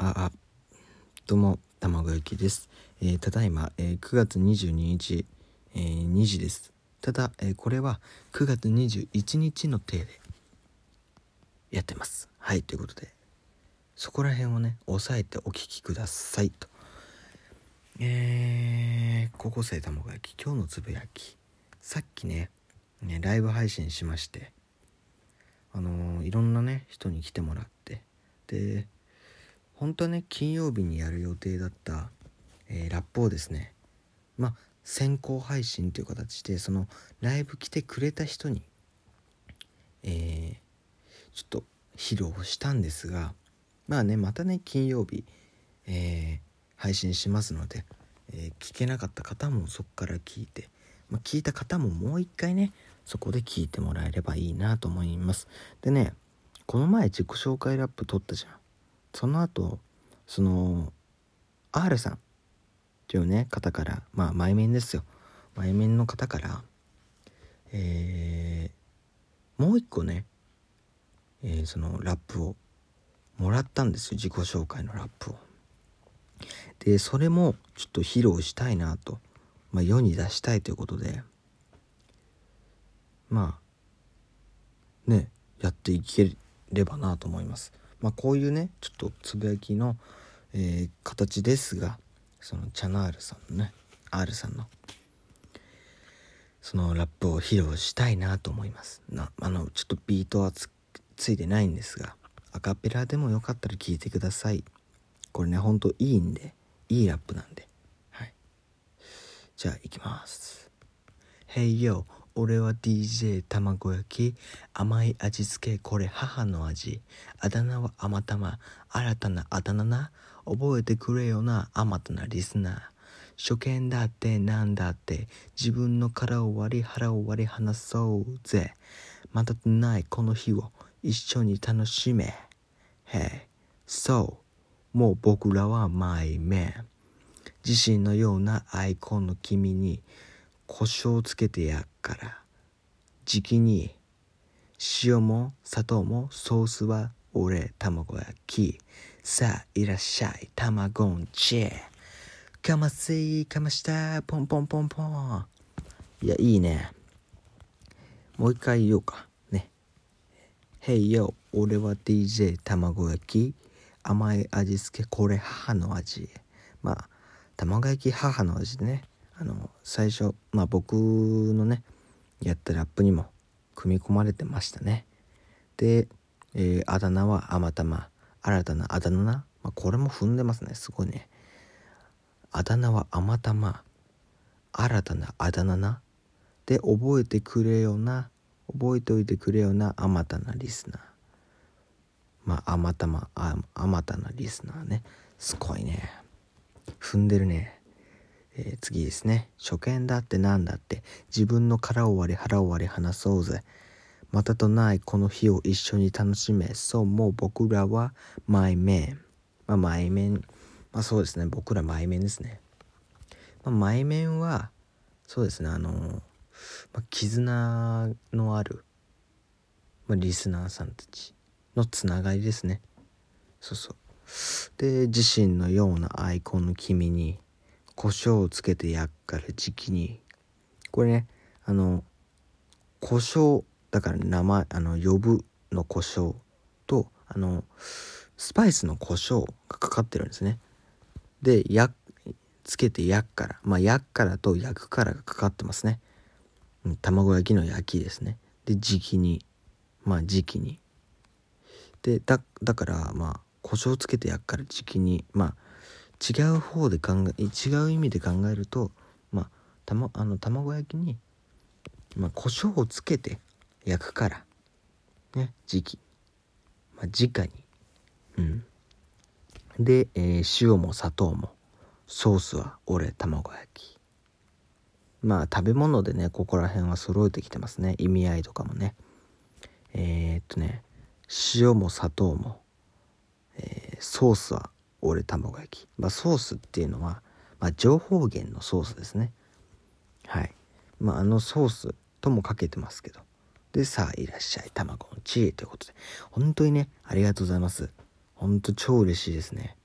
あ、あ、どうも、卵焼きです。えーただいま、えー9月22日、えー2時です。ただ、えこれは9月21日の体でやってます。はい、ということで、そこら辺をね、押さえてお聞きくださいと。えー、高校生卵焼き、今日のつぶやき。さっきね、ねライブ配信しまして、あのいろんなね、人に来てもらって、で、本当ね金曜日にやる予定だった、えーラップをですねまあ先行配信という形でそのライブ来てくれた人にえーちょっと披露したんですがまあねまたね金曜日、えー配信しますので、え聞けなかった方もそこから聞いて、まあ、聞いた方ももう一回ねそこで聞いてもらえればいいなと思います。でねこの前自己紹介ラップ撮ったじゃん。その後その R さんっていうね方からまあ前面ですよ。前面の方からえーもう一個ね、えーそのラップをもらったんですよ。自己紹介のラップを。でそれもちょっと披露したいなと、まあ、世に出したいということで。まあねやっていければなと思います。まあこういうねちょっとつぶやきの、えー形ですがそのチャナールさんのね R さんのそのラップを披露したいなと思います。なあのちょっとビートはつついてないんですがアカペラでもよかったら聞いてください。これねほんといいんでいいラップなんで。はい。じゃあ行きます。Hey yo 俺は DJ 卵焼き甘い味付けこれ母の味。あだ名はあまたま。新たなあだ名な。覚えてくれよな。あまたなリスナー。初見だってなんだって。自分の殻を割り腹を割り話そうぜ。またとないこの日を。一緒に楽しめ。Hey そう。もう僕らはマイメン自身のようなアイコンの君に胡椒つけてやっからじきに塩も砂糖もソースは俺卵焼き。さあいらっしゃい。卵んち。かませいかました。ポンポンポンポン。いやいいね。もう一回言おうか。ね。Hey yo 俺は DJ 卵焼き。甘い味付け。これ母の味。まあ卵焼き母の味ね。あの最初まあ僕のねやったラップにも組み込まれてましたね。で、えーあだ名はあまたま新たなあだ名な、まあ、これも踏んでますねすごいね。あだ名はあまたま新たなあだ名なで覚えてくれよな覚えておいてくれよなあまたなリスナー。まああまたまあまたなリスナーね。すごいね。踏んでるね、えー次ですね。初見だってなんだって。自分の殻を割り腹を割り話そうぜ。またとないこの日を一緒に楽しめ。そうもう僕らはマイメンまあマイメンまあそうですね。僕らマイメンですね、まあ、マイメンはそうですね。あのーまあ、絆のある、まあ、リスナーさんたちのつながりですね。そうそう。で自身のようなアイコンの君に胡椒をつけてやっから時期に。これねあの胡椒だから名前あの呼ぶの胡椒とあのスパイスの胡椒がかかってるんですね。でやつけてやっからまあやっからと焼くからがかかってますね。卵焼きの焼きですね。で時期に。まあ時期に。でだだからまあ胡椒つけて焼くから時期に。まあ違う方で考え違う意味で考えるとまあたまあの卵焼きにまあ胡椒をつけて焼くからね時期。まあ直に。うん。で、えー塩も砂糖もソースは俺卵焼き。まあ食べ物でねここら辺は揃えてきてますね。意味合いとかもね。えー、っとね塩も砂糖も、えーソースは俺卵焼き、まあ、ソースっていうのは、まあ、情報源のソースですね。はい。まああのソースともかけてますけど。でさあいらっしゃい。卵の知恵ということで。本当にねありがとうございます。本当超嬉しいですね。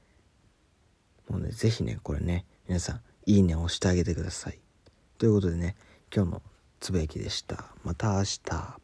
もうね是非ねこれね皆さんいいね押してあげてください。ということでね今日のつぶやきでした。また明日。